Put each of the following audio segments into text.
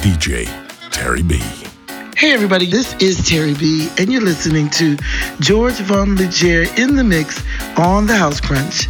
DJ Terri B. Hey everybody, this is Terri B, and you're listening to George Von Liger in the mix on the House Crunch.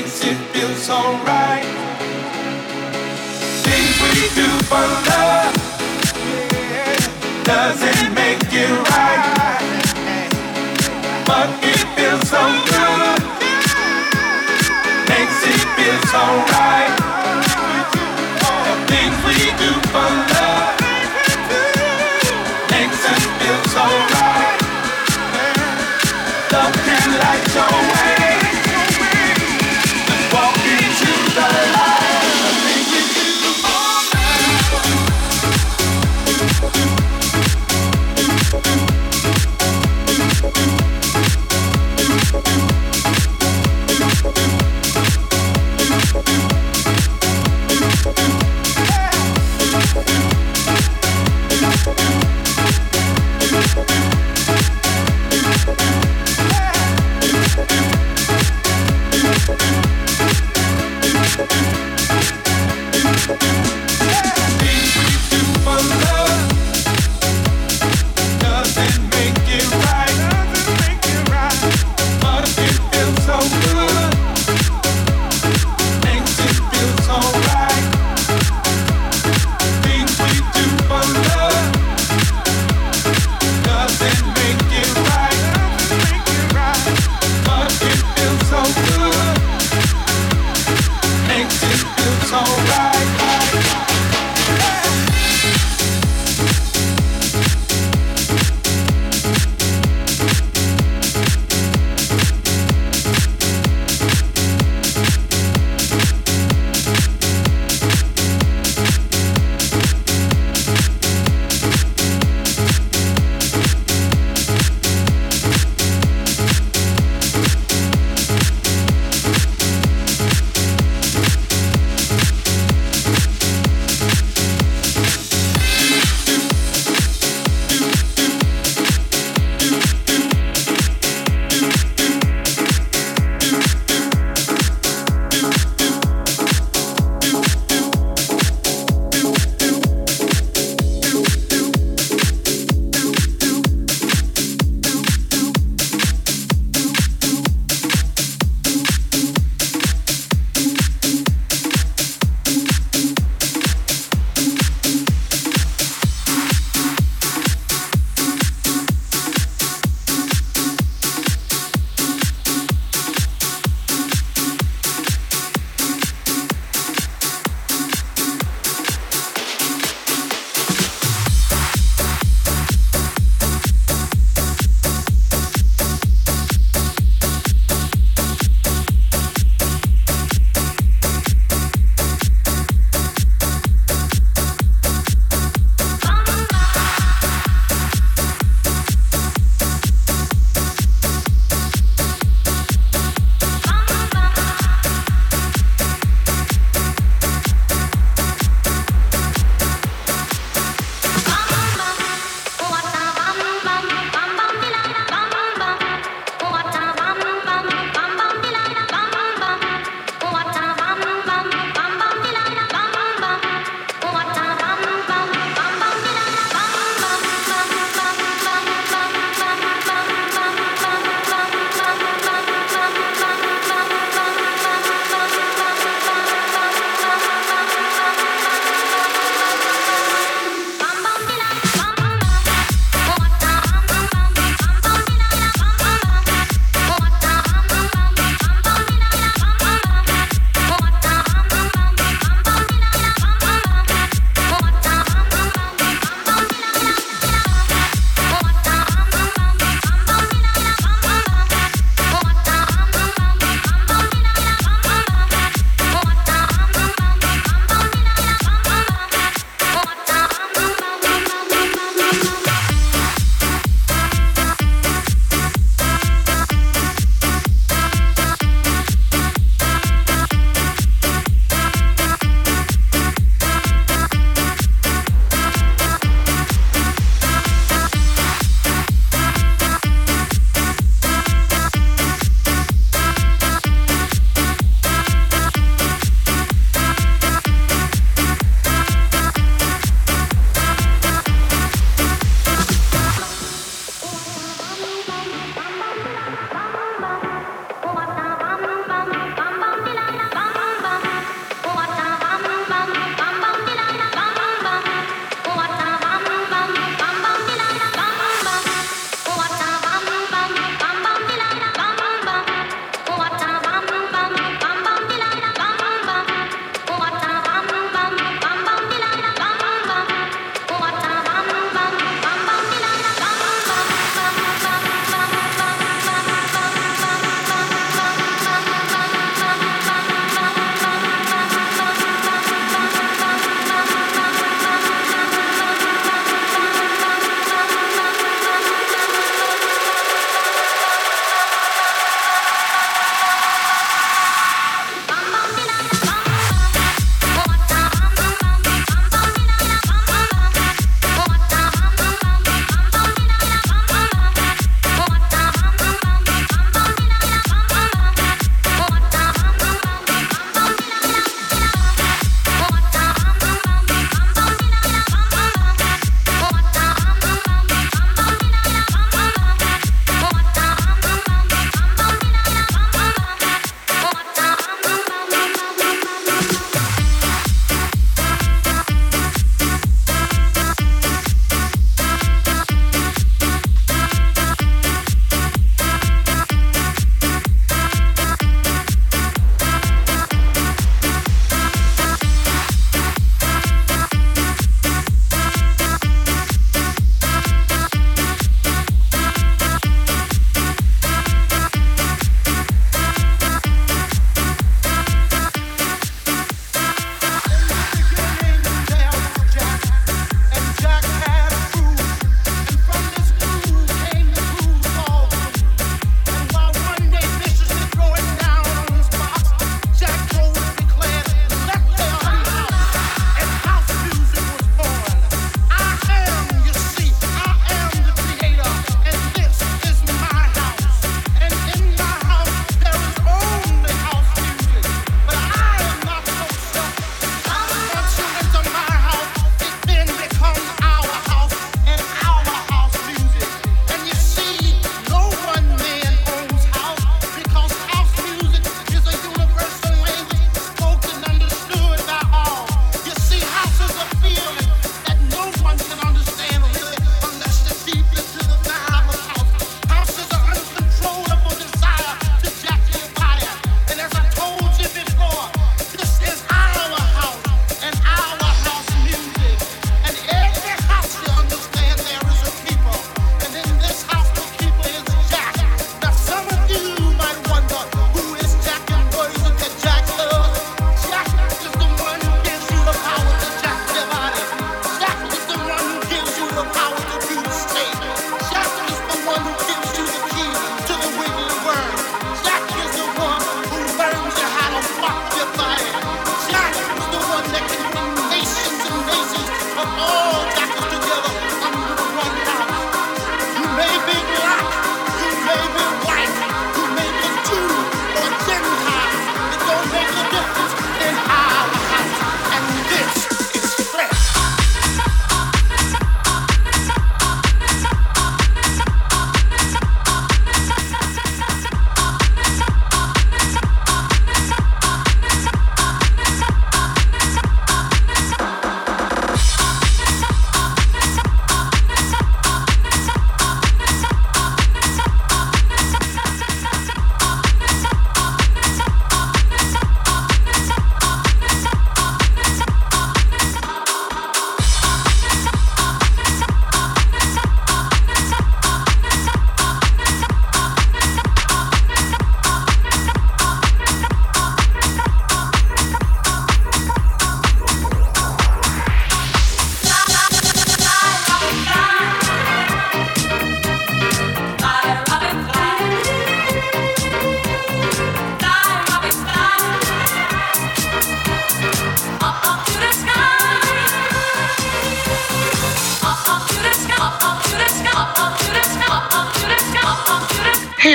makes it feel so right. Things we do for love doesn't make it right, but it feels so good. Makes it feel so right.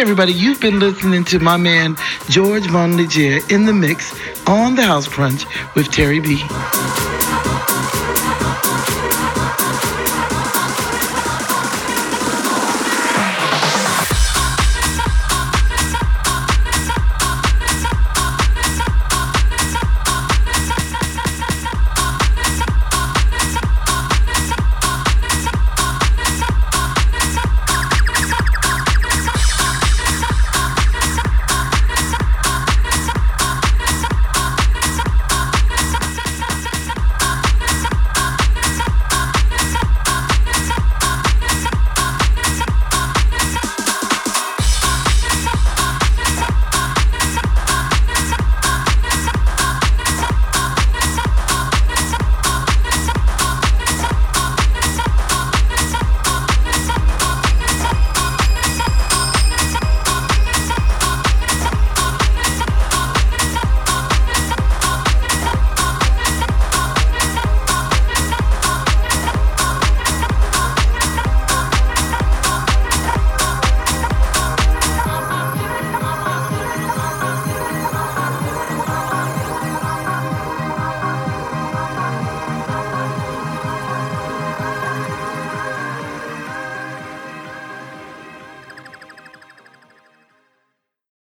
Everybody, you've been listening to my man George Von Liger in the mix on the House Crunch with Terri B.